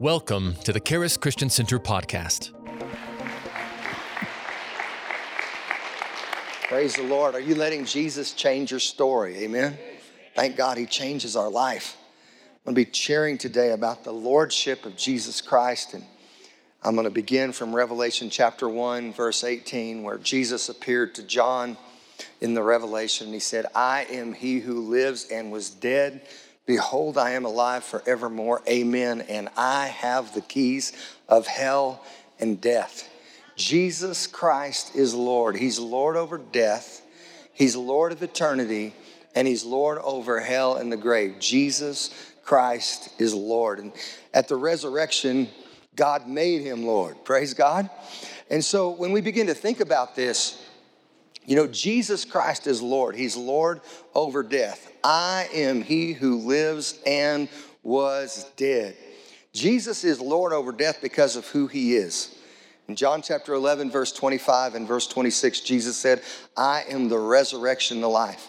Welcome to the Charis Christian Center podcast. Praise the Lord. Are you letting Jesus change your story? Amen. Thank God he changes our life. I'm going to be sharing today about the lordship of Jesus Christ and I'm going to begin from Revelation chapter 1 verse 18 where Jesus appeared to John in the revelation. And he said, "I am he who lives and was dead." Behold, I am alive forevermore. Amen. And I have the keys of hell and death. Jesus Christ is Lord. He's Lord over death, He's Lord of eternity, and He's Lord over hell and the grave. Jesus Christ is Lord. And at the resurrection, God made Him Lord. Praise God. And so when we begin to think about this, you know, Jesus Christ is Lord. He's Lord over death. I am he who lives and was dead. Jesus is Lord over death because of who he is. In John chapter 11, verse 25 and verse 26, Jesus said, I am the resurrection and the life.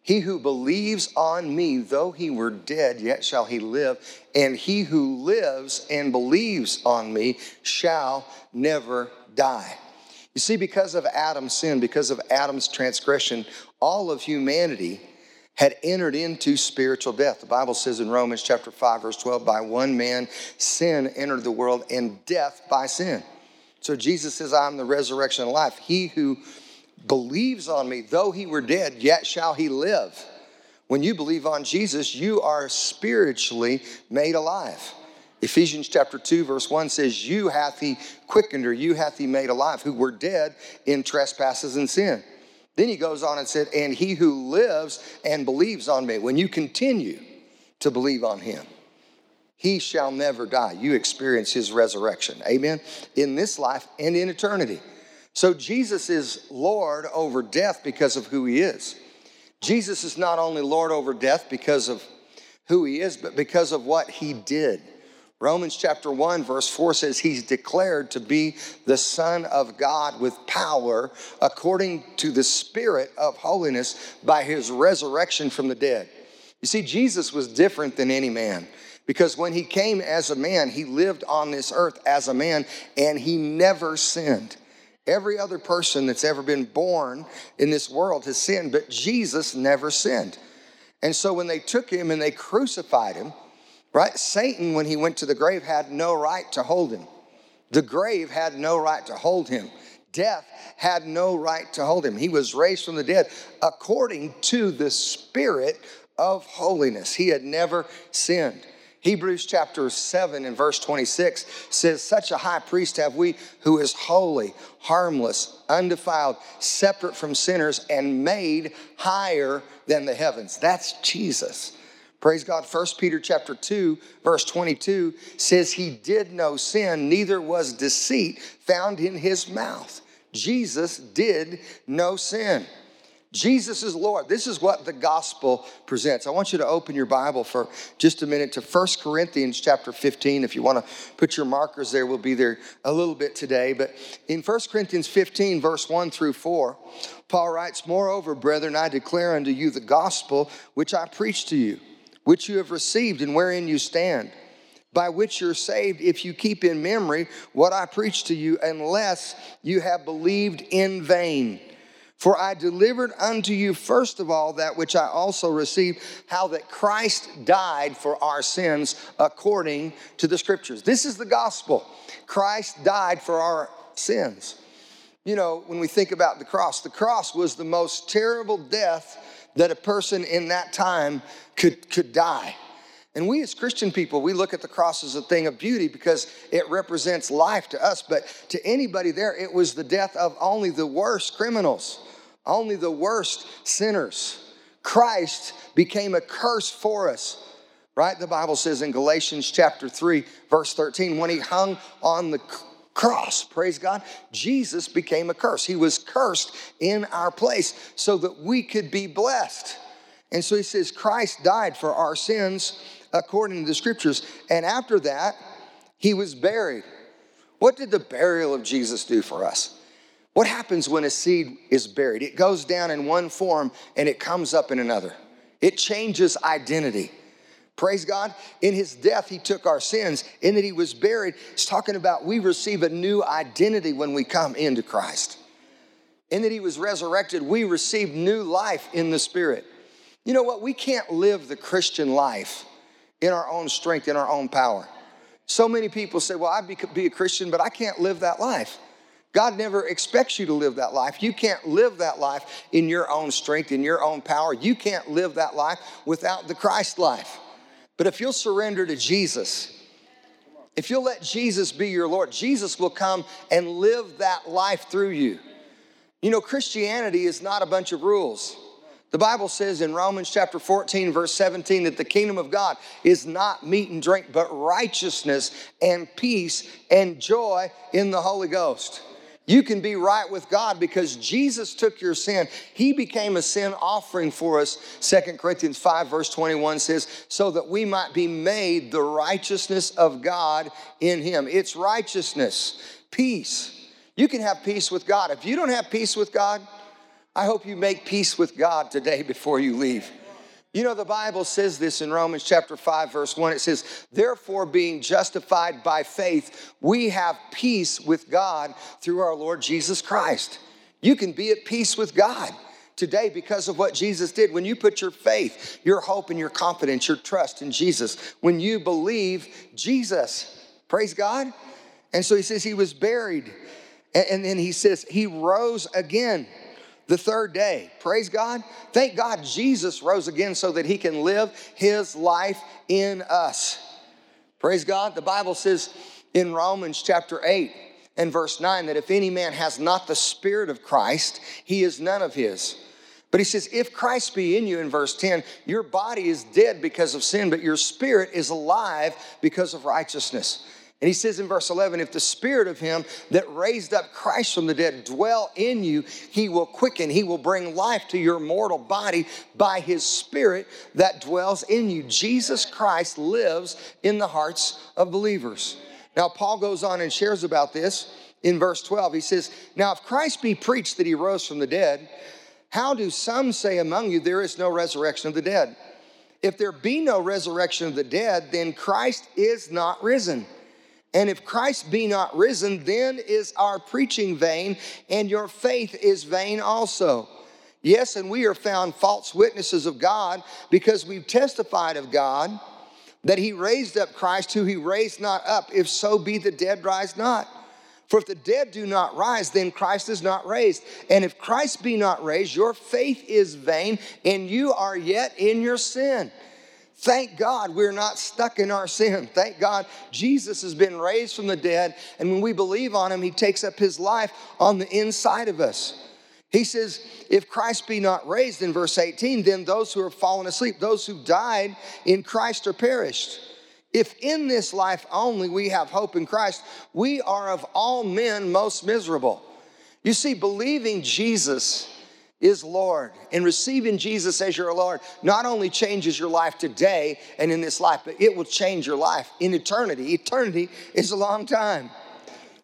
He who believes on me, though he were dead, yet shall he live. And he who lives and believes on me shall never die. You see, because of Adam's sin, because of Adam's transgression, all of humanity had entered into spiritual death. The Bible says in Romans chapter 5, verse 12, by one man sin entered the world, and death by sin. So Jesus says, I'm the resurrection and life. He who believes on me, though he were dead, yet shall he live. When you believe on Jesus, you are spiritually made alive. Ephesians chapter 2, verse 1 says, You hath he quickened, or you hath he made alive, who were dead in trespasses and sin. Then he goes on and said, And he who lives and believes on me, when you continue to believe on him, he shall never die. You experience his resurrection. Amen. In this life and in eternity. So Jesus is Lord over death because of who he is. Jesus is not only Lord over death because of who he is, but because of what he did. Romans chapter 1, verse 4 says, He's declared to be the Son of God with power according to the Spirit of holiness by his resurrection from the dead. You see, Jesus was different than any man because when he came as a man, he lived on this earth as a man and he never sinned. Every other person that's ever been born in this world has sinned, but Jesus never sinned. And so when they took him and they crucified him, right? Satan, when he went to the grave, had no right to hold him. The grave had no right to hold him. Death had no right to hold him. He was raised from the dead according to the Spirit of holiness. He had never sinned. Hebrews chapter 7 and verse 26 says, Such a high priest have we who is holy, harmless, undefiled, separate from sinners, and made higher than the heavens. That's Jesus. Praise God. 1 Peter chapter 2, verse 22 says, He did no sin, neither was deceit found in his mouth. Jesus did no sin. Jesus is Lord. This is what the gospel presents. I want you to open your Bible for just a minute to 1 Corinthians chapter 15. If you want to put your markers there, we'll be there a little bit today. But in 1 Corinthians 15, verse 1 through 4, Paul writes, Moreover, brethren, I declare unto you the gospel which I preached to you which you have received and wherein you stand, by which you're saved if you keep in memory what I preached to you, unless you have believed in vain. For I delivered unto you first of all that which I also received, how that Christ died for our sins according to the scriptures. This is the gospel. Christ died for our sins. You know, when we think about the cross, the cross was the most terrible death that a person in that time could, could die. And we as Christian people, we look at the cross as a thing of beauty because it represents life to us. But to anybody there, it was the death of only the worst criminals, only the worst sinners. Christ became a curse for us, right? The Bible says in Galatians chapter 3, verse 13, when he hung on the cross, praise God, Jesus became a curse. He was cursed in our place so that we could be blessed. And so he says, Christ died for our sins according to the scriptures. And after that, he was buried. What did the burial of Jesus do for us? What happens when a seed is buried? It goes down in one form and it comes up in another. It changes identity. Praise God. In his death, he took our sins. In that he was buried, it's talking about we receive a new identity when we come into Christ. In that he was resurrected, we receive new life in the Spirit. You know what? We can't live the Christian life in our own strength, in our own power. So many people say, Well, I'd be, be a Christian, but I can't live that life. God never expects you to live that life. You can't live that life in your own strength, in your own power. You can't live that life without the Christ life. But if you'll surrender to Jesus, if you'll let Jesus be your Lord, Jesus will come and live that life through you. You know, Christianity is not a bunch of rules. The Bible says in Romans chapter 14, verse 17, that the kingdom of God is not meat and drink, but righteousness and peace and joy in the Holy Ghost. You can be right with God because Jesus took your sin. He became a sin offering for us. Second Corinthians 5, verse 21 says, so that we might be made the righteousness of God in Him. It's righteousness, peace. You can have peace with God. If you don't have peace with God, I hope you make peace with God today before you leave. You know, the Bible says this in Romans chapter 5, verse 1. It says, Therefore, being justified by faith, we have peace with God through our Lord Jesus Christ. You can be at peace with God today because of what Jesus did. When you put your faith, your hope, and your confidence, your trust in Jesus, when you believe Jesus, praise God. And so he says he was buried. And then he says he rose again the third day. Praise God. Thank God Jesus rose again so that he can live his life in us. Praise God. The Bible says in Romans chapter 8 and verse 9 that if any man has not the Spirit of Christ, he is none of his. But he says, if Christ be in you in verse 10, your body is dead because of sin, but your spirit is alive because of righteousness. And he says in verse 11, if the spirit of him that raised up Christ from the dead dwell in you, he will quicken, he will bring life to your mortal body by his spirit that dwells in you. Jesus Christ lives in the hearts of believers. Now, Paul goes on and shares about this in verse 12. He says, Now, if Christ be preached that he rose from the dead, how do some say among you there is no resurrection of the dead? If there be no resurrection of the dead, then Christ is not risen. And if Christ be not risen, then is our preaching vain, and your faith is vain also. Yes, and we are found false witnesses of God because we've testified of God that he raised up Christ, who he raised not up, if so be the dead rise not. For if the dead do not rise, then Christ is not raised. And if Christ be not raised, your faith is vain, and you are yet in your sin. Thank God we're not stuck in our sin. Thank God Jesus has been raised from the dead, and when we believe on him, he takes up his life on the inside of us. He says, If Christ be not raised, in verse 18, then those who are fallen asleep, those who died in Christ are perished. If in this life only we have hope in Christ, we are of all men most miserable. You see, believing Jesus is Lord. And receiving Jesus as your Lord not only changes your life today and in this life, but it will change your life in eternity. Eternity is a long time.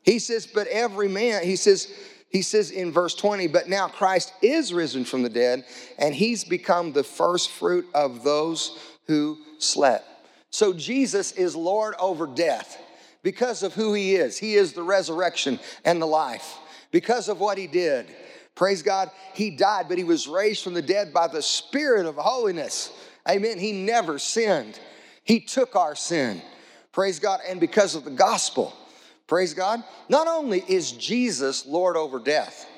He says, but every man, he says, he says in verse 20, but now Christ is risen from the dead, and he's become the first fruit of those who slept. So Jesus is Lord over death because of who he is. He is the resurrection and the life because of what he did. Praise God, he died, but he was raised from the dead by the Spirit of holiness. Amen. He never sinned, he took our sin. Praise God. And because of the gospel, praise God, not only is Jesus Lord over death,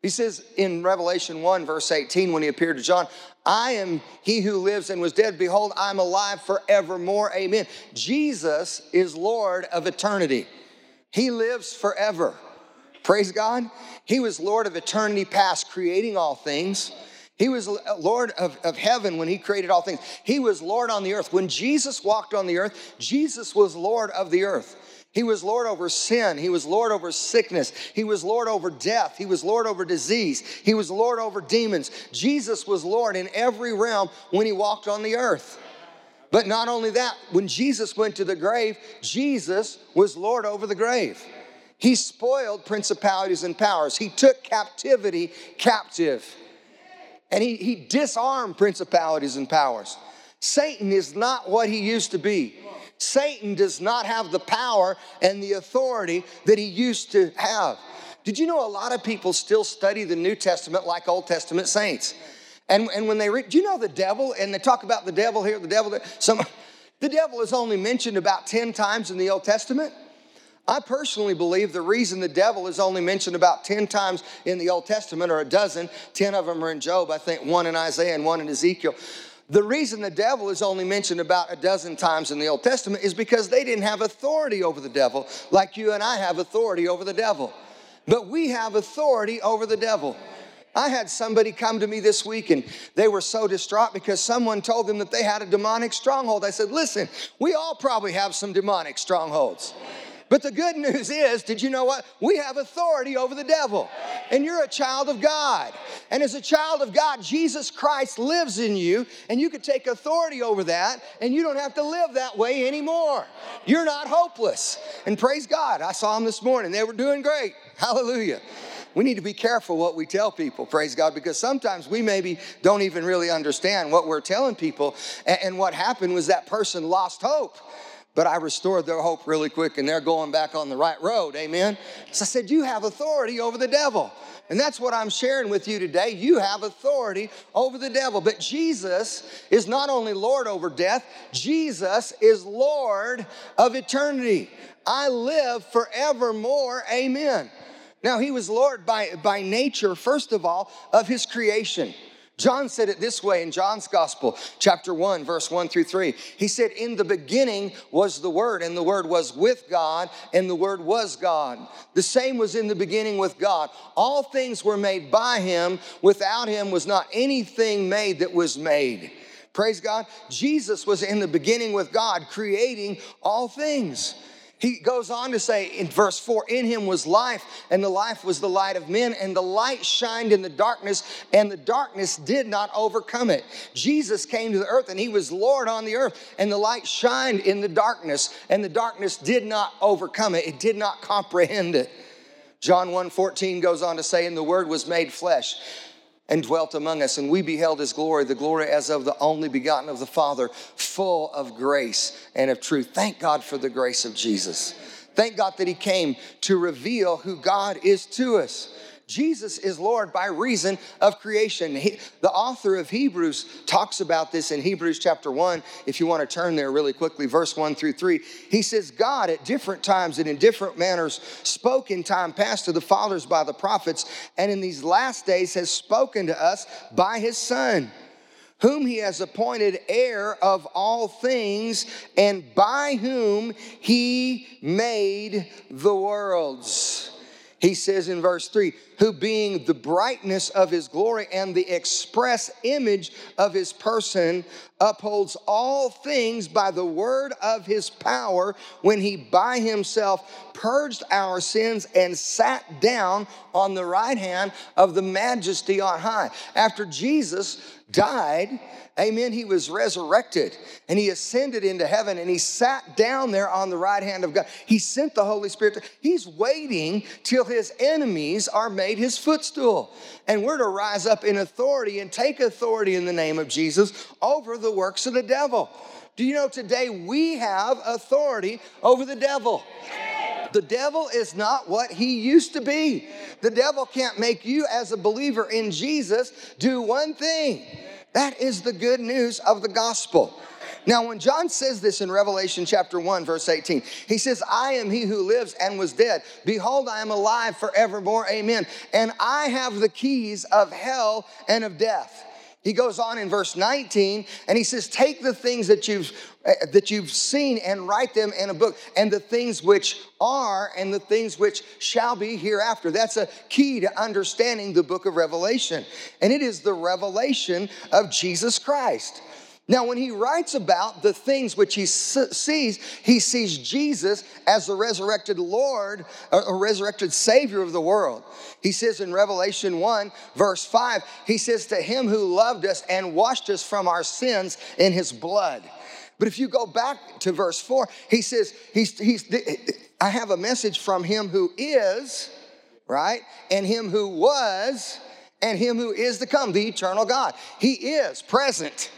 he says in Revelation 1, verse 18, when he appeared to John, I am he who lives and was dead. Behold, I'm alive forevermore. Amen. Jesus is Lord of eternity, he lives forever. Praise God. He was Lord of eternity past, creating all things. He was Lord of, of heaven when he created all things. He was Lord on the earth. When Jesus walked on the earth, Jesus was Lord of the earth. He was Lord over sin. He was Lord over sickness. He was Lord over death. He was Lord over disease. He was Lord over demons. Jesus was Lord in every realm when he walked on the earth. But not only that, when Jesus went to the grave, Jesus was Lord over the grave. He spoiled principalities and powers. He took captivity captive. And he, he disarmed principalities and powers. Satan is not what he used to be. Satan does not have the power and the authority that he used to have. Did you know a lot of people still study the New Testament like Old Testament saints? And, and when they read, do you know the devil? And they talk about the devil here, the devil there. Some, the devil is only mentioned about 10 times in the Old Testament. I personally believe the reason the devil is only mentioned about 10 times in the Old Testament, or a dozen, 10 of them are in Job, I think one in Isaiah and one in Ezekiel. The reason the devil is only mentioned about a dozen times in the Old Testament is because they didn't have authority over the devil like you and I have authority over the devil. But we have authority over the devil. I had somebody come to me this week and they were so distraught because someone told them that they had a demonic stronghold. I said, Listen, we all probably have some demonic strongholds. But the good news is, did you know what? We have authority over the devil. And you're a child of God. And as a child of God, Jesus Christ lives in you, and you can take authority over that, and you don't have to live that way anymore. You're not hopeless. And praise God, I saw them this morning. They were doing great. Hallelujah we need to be careful what we tell people, praise God, because sometimes we maybe don't even really understand what we're telling people. And, what happened was that person lost hope but I restored their hope really quick and they're going back on the right road. Amen. So I said, You have authority over the devil. And that's what I'm sharing with you today. You have authority over the devil. But Jesus is not only Lord over death, Jesus is Lord of eternity. I live forevermore. Amen. Now, he was Lord by, by nature, first of all, of his creation. John said it this way in John's Gospel, chapter 1, verse 1 through 3. He said, In the beginning was the Word, and the Word was with God, and the Word was God. The same was in the beginning with God. All things were made by Him. Without Him was not anything made that was made. Praise God. Jesus was in the beginning with God, creating all things. He goes on to say in verse 4 In him was life, and the life was the light of men, and the light shined in the darkness, and the darkness did not overcome it. Jesus came to the earth, and he was Lord on the earth, and the light shined in the darkness, and the darkness did not overcome it. It did not comprehend it. John 1 14 goes on to say, And the word was made flesh and dwelt among us, and we beheld his glory, the glory as of the only begotten of the Father, full of grace and of truth. Thank God for the grace of Jesus. Thank God that he came to reveal who God is to us. Jesus is Lord by reason of creation. He, the author of Hebrews talks about this in Hebrews chapter 1. If you want to turn there really quickly, verse 1 through 3. He says, God at different times and in different manners spoke in time past to the fathers by the prophets, and in these last days has spoken to us by his Son whom he has appointed heir of all things, and by whom he made the worlds he says in verse 3 who being the brightness of his glory and the express image of his person upholds all things by the word of his power when he by himself purged our sins and sat down on the right hand of the majesty on high. After jesus died Amen. He was resurrected and he ascended into heaven and he sat down there on the right hand of God. He sent the Holy Spirit. he's waiting till his enemies are made his footstool. And we're to rise up in authority and take authority in the name of Jesus over the works of the devil. Do you know today we have authority over the devil? The devil is not what he used to be. The devil can't make you, as a believer in Jesus, do one thing that is the good news of the gospel. Now, when John says this in Revelation chapter 1, verse 18, he says, I am he who lives and was dead. Behold, I am alive forevermore. Amen. And I have the keys of hell and of death. He goes on in verse 19 and he says, Take the things that you've uh, that you've seen and write them in a book, and the things which are and the things which shall be hereafter. That's a key to understanding the book of Revelation. And it is the revelation of Jesus Christ. Now, when he writes about the things which he sees, he sees Jesus as the resurrected Lord, a resurrected Savior of the world. He says in Revelation 1, verse 5, he says, To him who loved us and washed us from our sins in his blood. But if you go back to verse 4, he says, he's, he's, I have a message from him who is, right? And him who was, and him who is to come, the eternal God. He is present.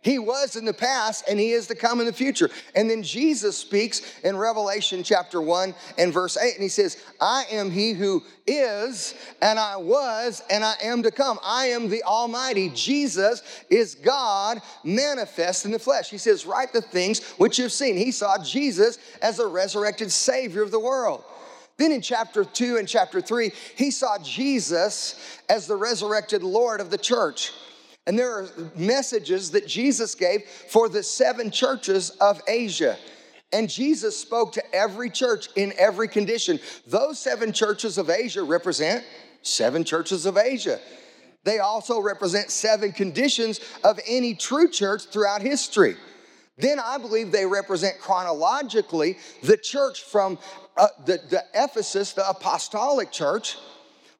He was in the past and he is to come in the future. And then Jesus speaks in Revelation chapter 1 and verse 8, and he says, I am he who is, and I was, and I am to come. I am the Almighty. Jesus is God manifest in the flesh. He says, Write the things which you've seen. He saw Jesus as the resurrected Savior of the world. Then in chapter 2 and chapter 3, he saw Jesus as the resurrected Lord of the church. And there are messages that Jesus gave for the seven churches of Asia. And Jesus spoke to every church in every condition. Those seven churches of Asia represent seven churches of Asia. They also represent seven conditions of any true church throughout history. Then I believe they represent chronologically the church from uh, the, the Ephesus, the apostolic church,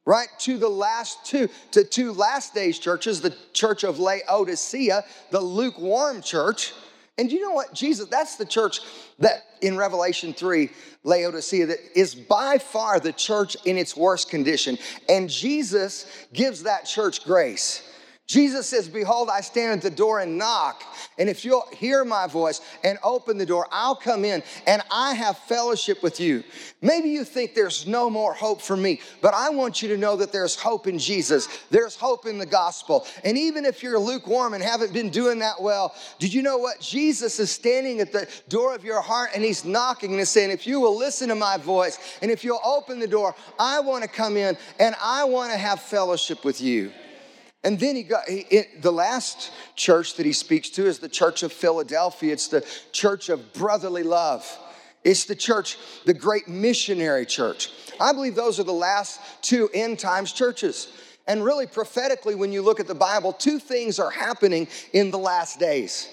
right? To the last two to two last days churches the church of laodicea the lukewarm church. And you know what? Jesus that's the church that in revelation 3 laodicea that is by far the church in its worst condition. And jesus gives that church grace Jesus says, Behold, I stand at the door and knock. And if you'll hear my voice and open the door, I'll come in and I have fellowship with you. Maybe you think there's no more hope for me, but I want you to know that there's hope in Jesus. There's hope in the gospel. And even if you're lukewarm and haven't been doing that well, did you know what? Jesus is standing at the door of your heart and he's knocking and he's saying, If you will listen to my voice and if you'll open the door, I want to come in and I want to have fellowship with you. And then he got he, it, the last church that he speaks to is the church of Philadelphia. It's the church of brotherly love. It's the church, the great missionary church. I believe those are the last two end times churches. And really, prophetically, when you look at the Bible, two things are happening in the last days.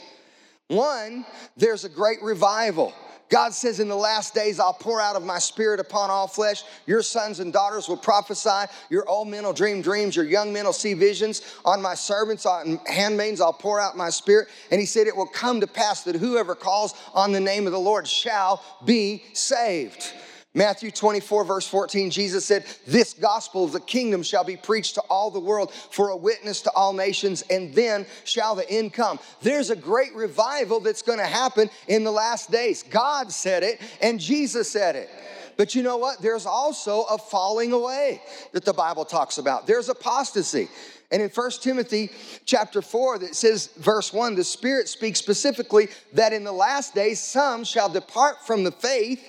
One, there's a great revival. God says, In the last days, I'll pour out of my spirit upon all flesh. Your sons and daughters will prophesy. Your old men will dream dreams. Your young men will see visions. On my servants and handmaids, I'll pour out my spirit. And he said, It will come to pass that whoever calls on the name of the Lord shall be saved. Matthew 24, verse 14, Jesus said, This gospel of the kingdom shall be preached to all the world for a witness to all nations, and then shall the end come. There's a great revival that's going to happen in the last days. God said it, and Jesus said it. But you know what? There's also a falling away that the Bible talks about. There's apostasy. And in 1 Timothy chapter 4, that says, verse 1, the Spirit speaks specifically that in the last days some shall depart from the faith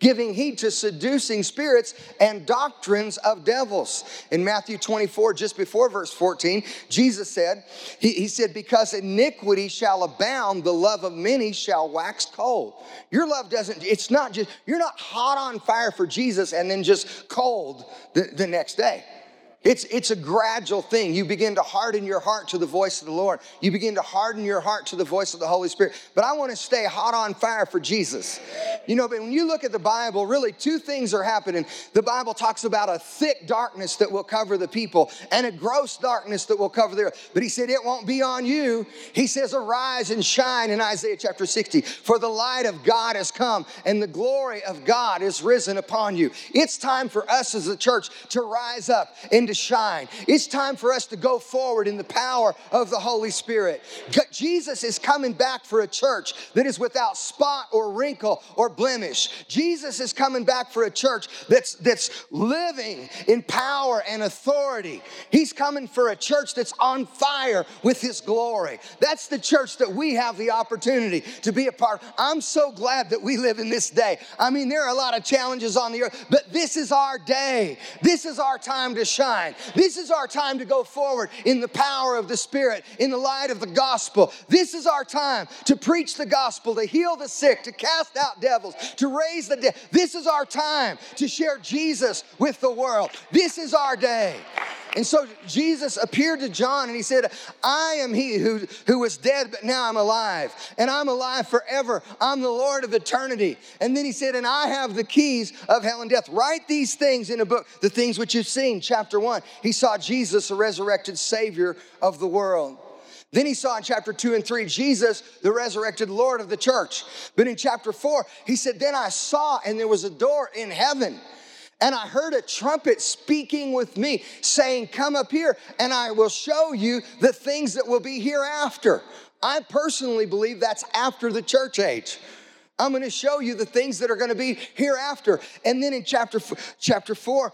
giving heed to seducing spirits and doctrines of devils. In Matthew 24, just before verse 14, Jesus said, He, he said, Because iniquity shall abound, the love of many shall wax cold. Your love doesn't, it's not just, you're not hot on fire for Jesus and then just cold the, the next day. It's, it's a gradual thing. You begin to harden your heart to the voice of the Lord. You begin to harden your heart to the voice of the Holy Spirit. But I want to stay hot on fire for Jesus. You know, but when you look at the Bible, really two things are happening. The Bible talks about a thick darkness that will cover the people and a gross darkness that will cover the earth. But he said, It won't be on you. He says, Arise and shine in Isaiah chapter 60. For the light of God has come and the glory of God is risen upon you. It's time for us as a church to rise up and to shine. It's time for us to go forward in the power of the Holy Spirit. Jesus is coming back for a church that is without spot or wrinkle or blemish. Jesus is coming back for a church that's, that's living in power and authority. He's coming for a church that's on fire with His glory. That's the church that we have the opportunity to be a part of. I'm so glad that we live in this day. I mean, there are a lot of challenges on the earth, but this is our day. This is our time to shine. This is our time to go forward in the power of the Spirit, in the light of the gospel. This is our time to preach the gospel, to heal the sick, to cast out devils, to raise the dead. This is our time to share Jesus with the world. This is our day. And so Jesus appeared to John and he said, I am he who, who was dead, but now I'm alive. And I'm alive forever. I'm the Lord of eternity. And then he said, And I have the keys of hell and death. Write these things in a book, the things which you've seen. Chapter one, he saw Jesus, the resurrected Savior of the world. Then he saw in chapter two and three Jesus, the resurrected Lord of the church. But in chapter four, he said, Then I saw, and there was a door in heaven. And I heard a trumpet speaking with me, saying, Come up here, and I will show you the things that will be hereafter. I personally believe that's after the church age. I'm going to show you the things that are going to be hereafter. And then in chapter chapter 4,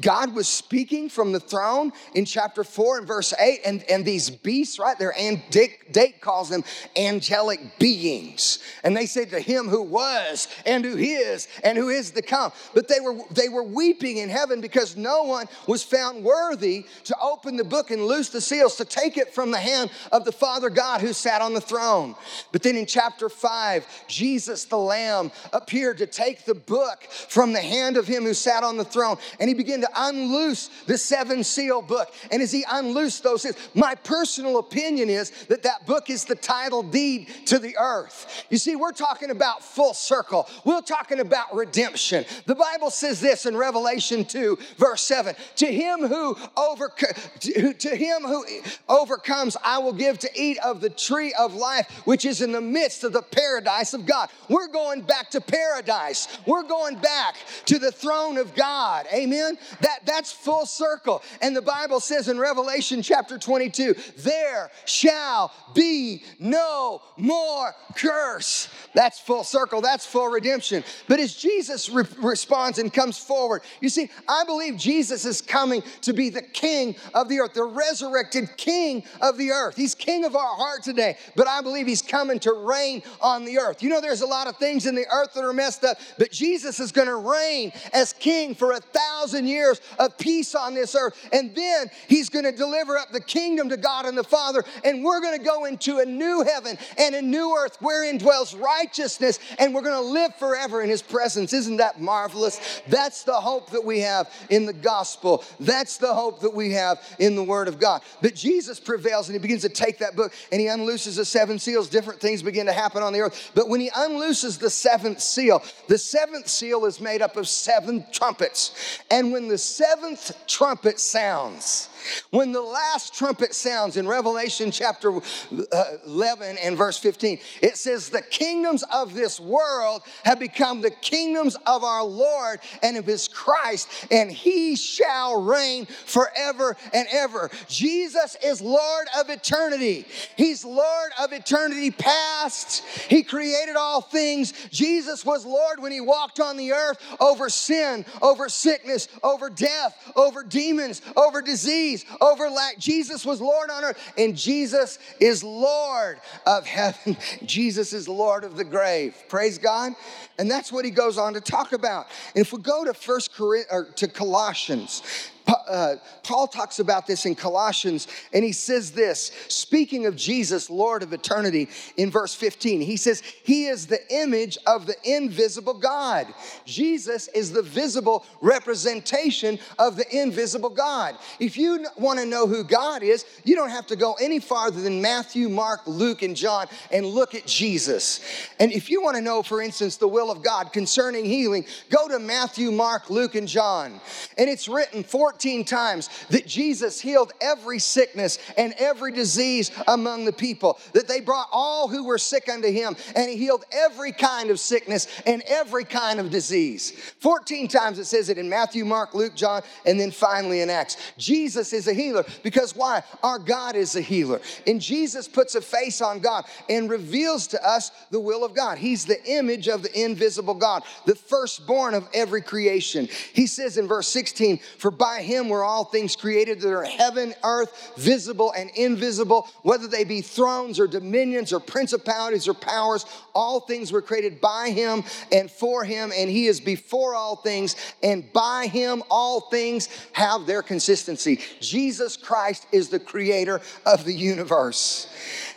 God was speaking from the throne in chapter 4 and verse 8 and, and these beasts, right there, and Dick, Dake calls them angelic beings. And they said to him who was and who is and who is to come. But they were they were weeping in heaven because no one was found worthy to open the book and loose the seals to take it from the hand of the Father God who sat on the throne. But then in chapter 5, Jesus the Lamb appeared to take the book from the hand of him who sat on the throne. And he began to unloose the seven seal book. And as he unloosed those seals, my personal opinion is that that book is the title deed to the earth. You see, we're talking about full circle, we're talking about redemption. The Bible says this in Revelation 2, verse 7 To him who, overco- to him who overcomes, I will give to eat of the tree of life, which is in the midst of the paradise of God. We're we're going back to paradise. We're going back to the throne of God. Amen. That that's full circle. And the Bible says in Revelation chapter 22, there shall be no more curse. That's full circle. That's full redemption. But as Jesus re- responds and comes forward, you see, I believe Jesus is coming to be the king of the earth, the resurrected king of the earth. He's king of our heart today, but I believe he's coming to reign on the earth. You know, there's a lot of things in the earth that are messed up, but Jesus is going to reign as king for a thousand years of peace on this earth. And then he's going to deliver up the kingdom to God and the Father, and we're going to go into a new heaven and a new earth wherein dwells righteousness, and we're going to live forever in his presence. Isn't that marvelous? That's the hope that we have in the gospel. That's the hope that we have in the word of God. But Jesus prevails and he begins to take that book and he unlooses the seven seals. Different things begin to happen on the earth. But when he unlooses the seventh seal. The seventh seal is made up of seven trumpets. And when the seventh trumpet sounds, when the last trumpet sounds in Revelation chapter uh, 11 and verse 15, it says, The kingdoms of this world have become the kingdoms of our Lord and of his Christ, and he shall reign forever and ever. Jesus is Lord of eternity. He's Lord of eternity past. He created all things. Jesus was Lord when he walked on the earth over sin, over sickness, over death, over demons, over disease over lack. Jesus was Lord on earth, and Jesus is Lord of heaven. Jesus is Lord of the grave. Praise God. And that's what he goes on to talk about. And if we go to First Corinthians or to Colossians, uh, Paul talks about this in Colossians, and he says this, speaking of Jesus, Lord of eternity, in verse 15. He says, He is the image of the invisible God. Jesus is the visible representation of the invisible God. If you want to know who God is, you don't have to go any farther than Matthew, Mark, Luke, and John and look at Jesus. And if you want to know, for instance, the will of God concerning healing, go to Matthew, Mark, Luke, and John. And it's written 14 14 times that Jesus healed every sickness and every disease among the people, that they brought all who were sick unto him, and he healed every kind of sickness and every kind of disease. 14 times it says it in Matthew, Mark, Luke, John, and then finally in Acts. Jesus is a healer because why? Our God is a healer. And Jesus puts a face on God and reveals to us the will of God. He's the image of the invisible God, the firstborn of every creation. He says in verse 16, For by him were all things created that are heaven, earth, visible and invisible, whether they be thrones or dominions or principalities or powers. All things were created by him and for him, and he is before all things, and by him all things have their consistency. Jesus Christ is the creator of the universe.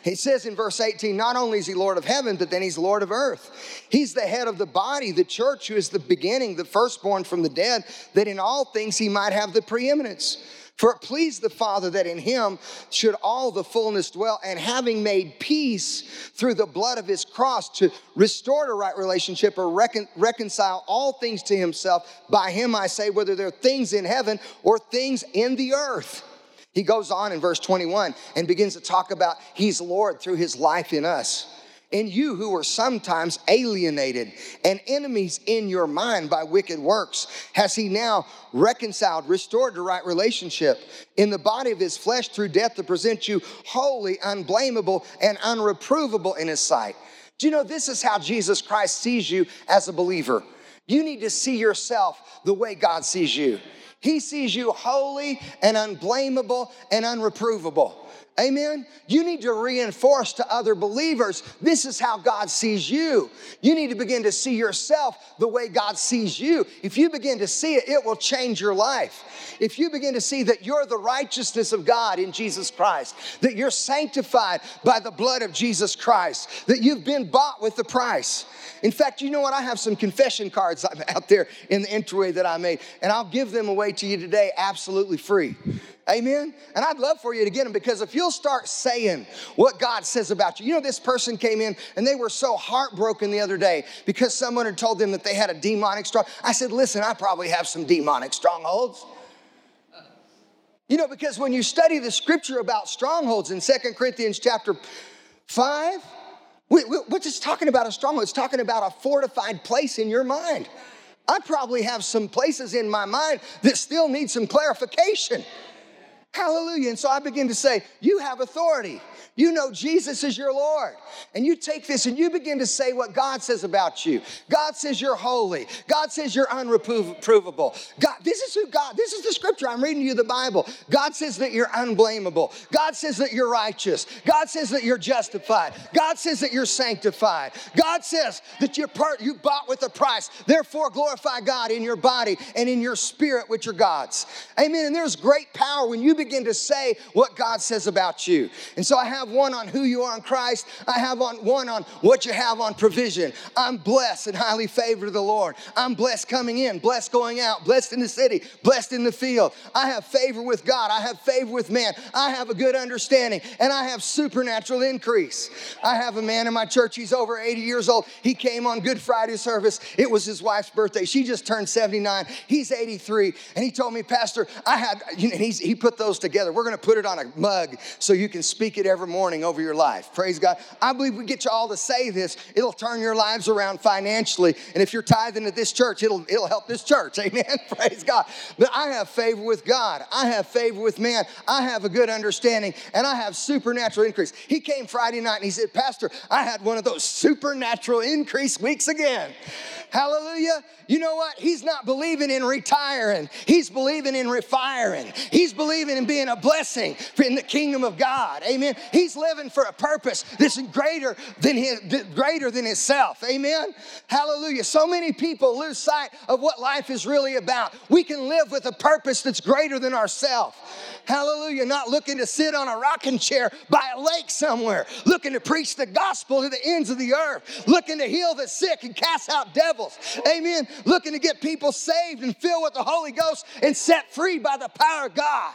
He says in verse 18, not only is he Lord of heaven, but then he's Lord of earth. He's the head of the body, the church, who is the beginning, the firstborn from the dead, that in all things he might have the preeminence. For it pleased the Father that in him should all the fullness dwell, and having made peace through the blood of his cross to restore a right relationship or recon- reconcile all things to himself, by him I say, whether they're things in heaven or things in the earth. He goes on in verse 21 and begins to talk about he's Lord through his life in us. And you who were sometimes alienated and enemies in your mind by wicked works, has he now reconciled, restored to right relationship in the body of his flesh through death to present you holy, unblameable, and unreprovable in his sight. Do you know this is how Jesus Christ sees you as a believer? You need to see yourself the way God sees you. He sees you holy and unblameable and unreprovable. Amen. You need to reinforce to other believers this is how God sees you. You need to begin to see yourself the way God sees you. If you begin to see it, it will change your life. If you begin to see that you're the righteousness of God in Jesus Christ, that you're sanctified by the blood of Jesus Christ, that you've been bought with the price. In fact, you know what? I have some confession cards out there in the entryway that I made, and I'll give them away to you today absolutely free. Amen? And I'd love for you to get them because if you'll start saying what God says about you, you know, this person came in and they were so heartbroken the other day because someone had told them that they had a demonic strong. I said, listen, I probably have some demonic strongholds. You know, because when you study the scripture about strongholds in Second Corinthians chapter 5, what's it talking about a stronghold? It's talking about a fortified place in your mind. I probably have some places in my mind that still need some clarification. Hallelujah. And so I begin to say, You have authority. You know Jesus is your Lord. And you take this and you begin to say what God says about you. God says you're holy. God says you're unreprovable. God, this is who God, this is the scripture. I'm reading you the Bible. God says that you're unblameable. God says that you're righteous. God says that you're justified. God says that you're sanctified. God says that you're part, you bought with a price. Therefore, glorify God in your body and in your spirit, which are God's. Amen. And there's great power when you begin to say what God says about you. And so I have one on who you are in Christ. I have on one on what you have on provision. I'm blessed and highly favored of the Lord. I'm blessed coming in, blessed going out, blessed in the city, blessed in the field. I have favor with God. I have favor with man. I have a good understanding and I have supernatural increase. I have a man in my church. He's over 80 years old. He came on Good Friday service. It was his wife's birthday. She just turned 79. He's 83. And he told me, Pastor, I had, he put those those together. We're going to put it on a mug so you can speak it every morning over your life. Praise God. I believe we get you all to say this. It'll turn your lives around financially. And if you're tithing at this church, it'll, it'll help this church. Amen. Praise God. But I have favor with God. I have favor with man. I have a good understanding and I have supernatural increase. He came Friday night and he said, Pastor, I had one of those supernatural increase weeks again. Hallelujah. You know what? He's not believing in retiring. He's believing in refiring. He's believing in being a blessing in the kingdom of God. Amen. He's living for a purpose that's greater than his, greater than himself. Amen. Hallelujah. So many people lose sight of what life is really about. We can live with a purpose that's greater than ourselves. Hallelujah. Not looking to sit on a rocking chair by a lake somewhere, looking to preach the gospel to the ends of the earth, looking to heal the sick and cast out devils. Amen. Looking to get people saved and filled with the Holy Ghost and set free by the power of God.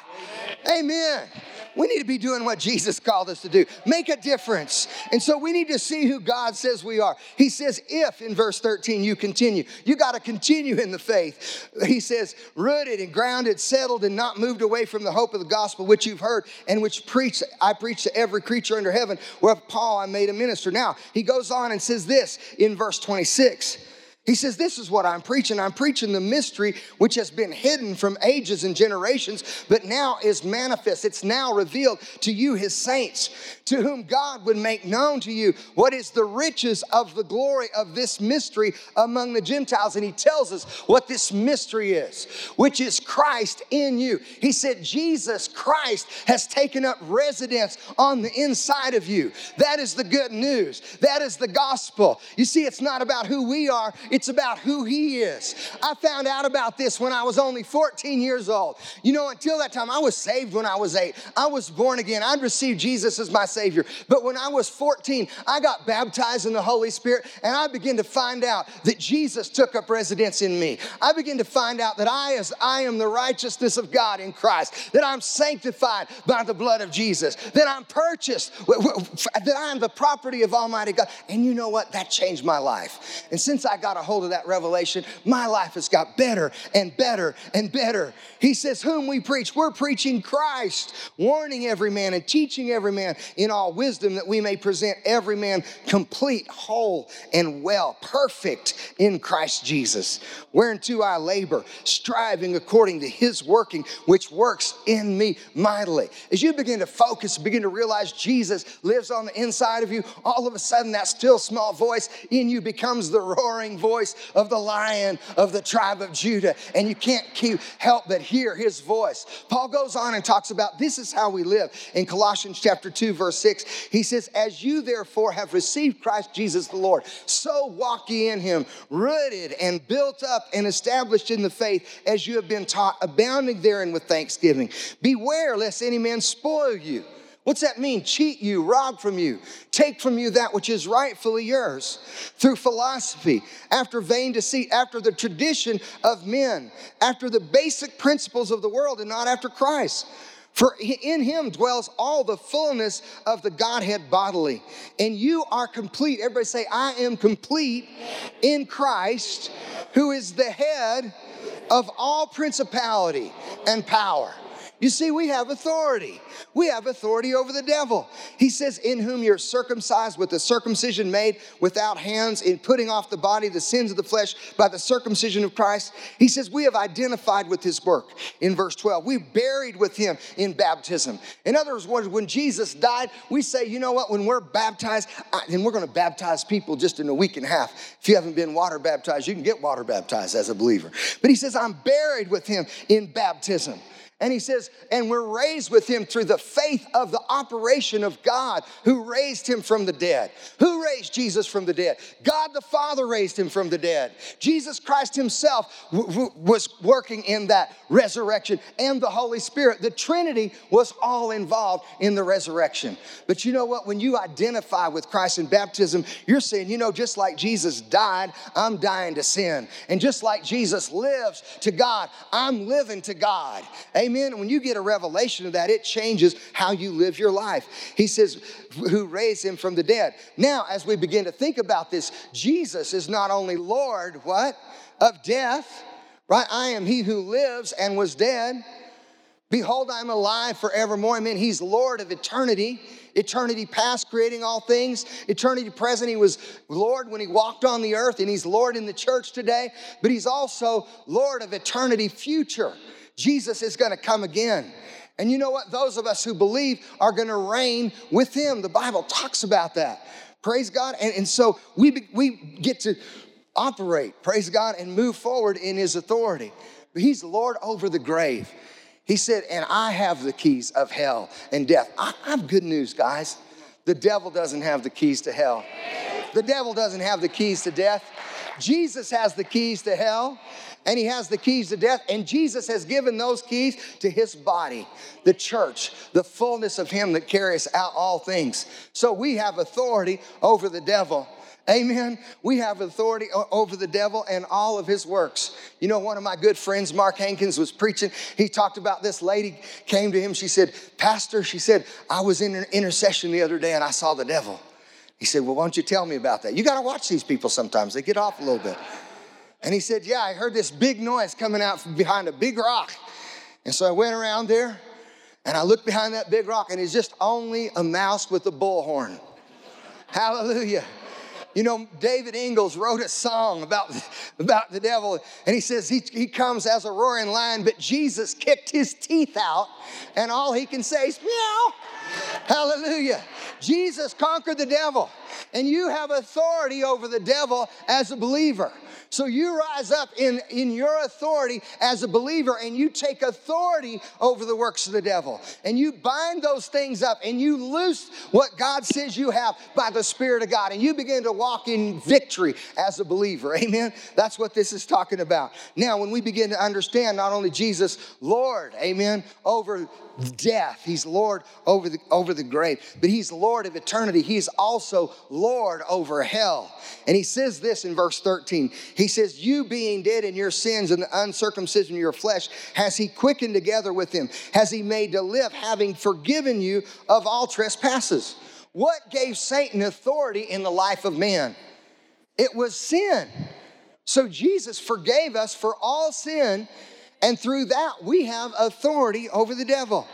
Amen. We need to be doing what Jesus called us to do. Make a difference. And so we need to see who God says we are. He says, if in verse 13 you continue, you got to continue in the faith. He says, rooted and grounded, settled, and not moved away from the hope of the gospel which you've heard and which preach, I preach to every creature under heaven, where Paul I made a minister. Now, he goes on and says this in verse 26. He says, This is what I'm preaching. I'm preaching the mystery which has been hidden from ages and generations, but now is manifest. It's now revealed to you, his saints, to whom God would make known to you what is the riches of the glory of this mystery among the Gentiles. And he tells us what this mystery is, which is Christ in you. He said, Jesus Christ has taken up residence on the inside of you. That is the good news. That is the gospel. You see, it's not about who we are it's about who He is. I found out about this when I was only 14 years old. You know, until that time, I was saved when I was eight. I was born again. I'd received Jesus as my Savior. But when I was 14, I got baptized in the Holy Spirit and I began to find out that Jesus took up residence in me. I began to find out that I, as I am the righteousness of God in Christ, that I'm sanctified by the blood of Jesus, that I'm purchased, that I'm the property of Almighty God. And you know what? That changed my life. And since I got a hold of that revelation, my life has got better and better and better. He says, Whom we preach, we're preaching Christ, warning every man and teaching every man in all wisdom that we may present every man complete, whole, and well, perfect in Christ Jesus. Whereunto I labor, striving according to his working, which works in me mightily. As you begin to focus, begin to realize Jesus lives on the inside of you, all of a sudden that still small voice in you becomes the roaring voice of the lion of the tribe of Judah. And you can't keep help but hear his voice. Paul goes on and talks about this is how we live. In Colossians chapter 2, verse 6, he says, As you therefore have received Christ Jesus the Lord, so walk ye in him, rooted and built up and established in the faith as you have been taught, abounding therein with thanksgiving. Beware lest any man spoil you What's that mean? Cheat you, rob from you, take from you that which is rightfully yours through philosophy, after vain deceit, after the tradition of men, after the basic principles of the world, and not after Christ. For in him dwells all the fullness of the Godhead bodily. And you are complete. Everybody say, I am complete in Christ, who is the head of all principality and power. You see, we have authority. We have authority over the devil. He says, In whom you're circumcised with the circumcision made without hands, in putting off the body the sins of the flesh by the circumcision of Christ. He says, We have identified with his work in verse 12. We buried with him in baptism. In other words, when Jesus died, we say, You know what? When we're baptized, and we're going to baptize people just in a week and a half. If you haven't been water baptized, you can get water baptized as a believer. But he says, I'm buried with him in baptism. And he says, and we're raised with him through the faith of the operation of God who raised him from the dead. Who raised Jesus from the dead? God the Father raised him from the dead. Jesus Christ himself w- w- was working in that resurrection and the Holy Spirit. The Trinity was all involved in the resurrection. But you know what? When you identify with Christ in baptism, you're saying, you know, just like Jesus died, I'm dying to sin. And just like Jesus lives to God, I'm living to God. Amen. Amen. When you get a revelation of that, it changes how you live your life. He says, who raised him from the dead. Now, as we begin to think about this, Jesus is not only Lord, what? Of death, right? I am he who lives and was dead. Behold, I'm alive forevermore. I mean, he's Lord of eternity. Eternity past, creating all things. Eternity present, he was Lord when he walked on the earth, and he's Lord in the church today. But he's also Lord of eternity future. Jesus is going to come again. And you know what? Those of us who believe are going to reign with him. The Bible talks about that. Praise God. And, and so we, we get to operate, praise God, and move forward in his authority. But he's Lord over the grave. He said, and I have the keys of hell and death. I, I have good news, guys. The devil doesn't have the keys to hell. The devil doesn't have the keys to death. Jesus has the keys to hell and he has the keys to death. And Jesus has given those keys to his body, the church, the fullness of him that carries out all things. So we have authority over the devil. Amen. We have authority over the devil and all of his works. You know, one of my good friends, Mark Hankins, was preaching. He talked about this lady came to him. She said, Pastor, she said, I was in an intercession the other day and I saw the devil. He said, Well, why don't you tell me about that? You got to watch these people sometimes, they get off a little bit. And he said, Yeah, I heard this big noise coming out from behind a big rock. And so I went around there and I looked behind that big rock, and it's just only a mouse with a bullhorn. Hallelujah. You know, David Ingles wrote a song about, about the devil, and he says he, he comes as a roaring lion, but Jesus kicked his teeth out, and all he can say is meow. Hallelujah. Jesus conquered the devil, and you have authority over the devil as a believer. So you rise up in, in your authority as a believer and you take authority over the works of the devil. And you bind those things up and you loose what God says you have by the Spirit of God. And you begin to walk in victory as a believer. Amen. That's what this is talking about. Now, when we begin to understand not only Jesus, Lord, amen, over death. He's Lord over the, over the grave, but He's Lord of eternity. He's also Lord over hell. And He says this in verse 13 He says, You being dead in your sins and the uncircumcision of your flesh, has He quickened together with Him? Has He made to live, having forgiven you of all trespasses? What gave Satan authority in the life of man? It was sin. So Jesus forgave us for all sin, and through that we have authority over the devil.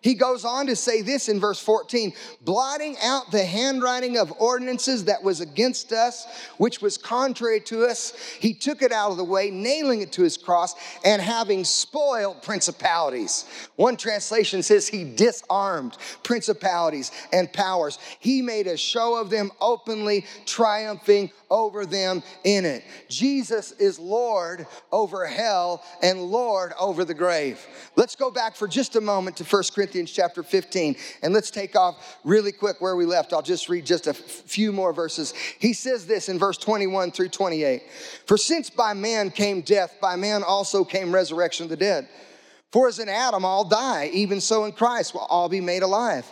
He goes on to say this in verse 14 blotting out the handwriting of ordinances that was against us, which was contrary to us. He took it out of the way, nailing it to his cross, and having spoiled principalities. One translation says he disarmed principalities and powers. He made a show of them openly, triumphing over them in it. Jesus is Lord over hell and Lord over the grave. Let's go back for just a moment to 1 Corinthians chapter 15 and let's take off really quick where we left. I'll just read just a few more verses. He says this in verse 21 through 28 For since by man came death, by man also came resurrection of the dead. For as in Adam all die, even so in Christ will all be made alive,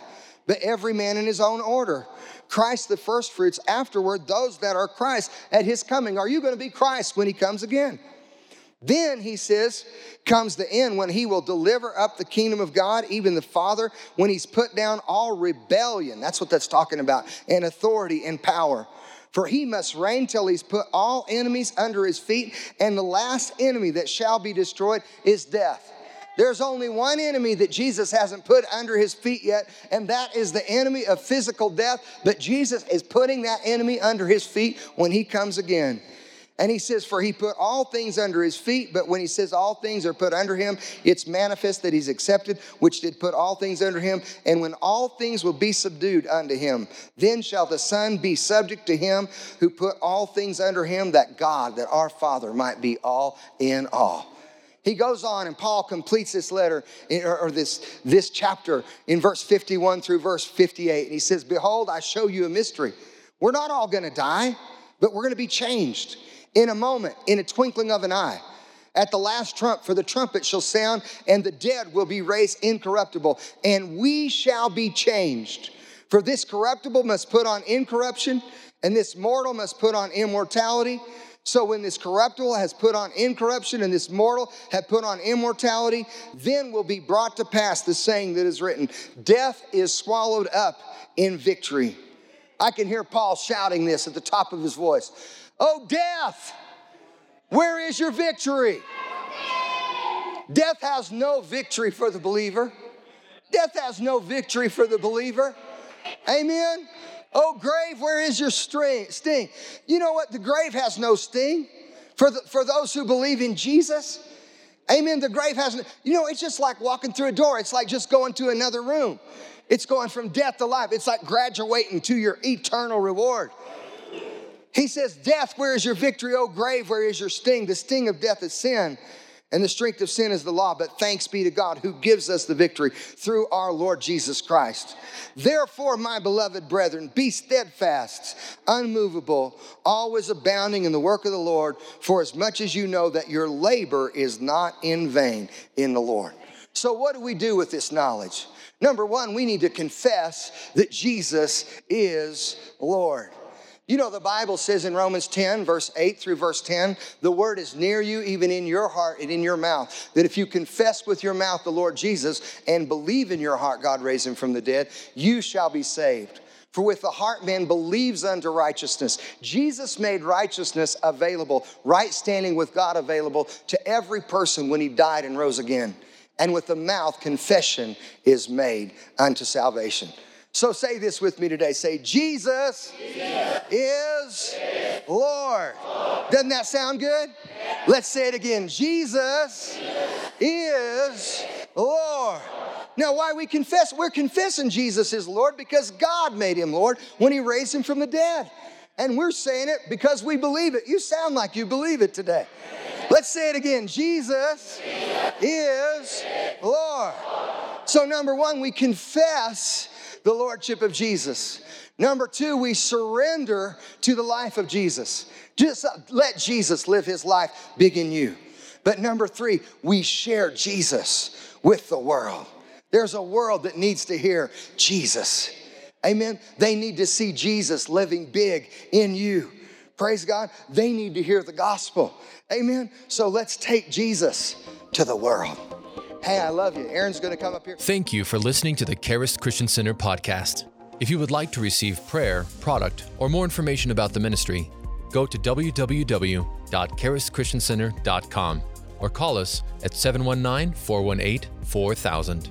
but every man in his own order. Christ the firstfruits, afterward, those that are Christ at his coming. Are you going to be Christ when he comes again? Then he says, comes the end when he will deliver up the kingdom of God, even the Father, when he's put down all rebellion. That's what that's talking about, and authority and power. For he must reign till he's put all enemies under his feet, and the last enemy that shall be destroyed is death. There's only one enemy that Jesus hasn't put under his feet yet, and that is the enemy of physical death. But Jesus is putting that enemy under his feet when he comes again. And he says, For he put all things under his feet, but when he says all things are put under him, it's manifest that he's accepted, which did put all things under him. And when all things will be subdued unto him, then shall the Son be subject to him who put all things under him, that God, that our Father might be all in all. He goes on, and Paul completes this letter eh, or this, this chapter in verse 51 through verse 58. And he says, Behold, I show you a mystery. We're not all gonna die, but we're gonna be changed in a moment, in a twinkling of an eye. At the last trump, for the trumpet shall sound, and the dead will be raised incorruptible, and we shall be changed. For this corruptible must put on incorruption, and this mortal must put on immortality. So when this corruptible has put on incorruption and this mortal have put on immortality, then will be brought to pass the saying that is written Death is swallowed up in victory. I can hear Paul shouting this at the top of his voice Oh, death, where is your victory? Death has no victory for the believer. Death has no victory for the believer. Amen. Oh, grave, where is your sting? You know what? The grave has no sting for, the, for those who believe in Jesus. Amen. The grave has, you know, it's just like walking through a door. It's like just going to another room. It's going from death to life. It's like graduating to your eternal reward. He says, Death, where is your victory? Oh, grave, where is your sting? The sting of death is sin and the strength of sin is the law, but thanks be to God who gives us the victory through our Lord Jesus Christ. Therefore, my beloved brethren, be steadfast, unmovable, always abounding in the work of the Lord, for as much as you know that your labor is not in vain in the Lord. So, what do we do with this knowledge? Number one, we need to confess that Jesus is Lord. You know, the Bible says in Romans 10, verse 8 through verse 10, the word is near you, even in your heart and in your mouth. That if you confess with your mouth the Lord Jesus and believe in your heart God raised him from the dead, you shall be saved. For with the heart man believes unto righteousness. Jesus made righteousness available, right standing with God available to every person when he died and rose again. And with the mouth, confession is made unto salvation. So say this with me today. Say, Jesus, Jesus is, is Lord. Lord. Doesn't that sound good? Yeah. Let's say it again. Jesus, Jesus is Lord. Now, why we confess? We're confessing Jesus is Lord because God made him Lord when he raised him from the dead. And we're saying it because we believe it. You sound like you believe it today. Let's say it again. Jesus, Jesus is Lord. So, number one, we confess the Lordship of Jesus. Number two, we surrender to the life of Jesus. Just uh, let Jesus live his life big in you. But number three, we share Jesus with the world. There's a world that needs to hear Jesus. Amen. They need to see Jesus living big in you. Praise God. They need to hear the gospel. Amen. So let's take Jesus to the world. Hey, I love you. Aaron's going to come up here. Thank you for listening to the Charis Christian Center podcast. If you would like to receive prayer, product, or more information about the ministry, go to www.charischristiancenter.com or call us at 719 418 4000.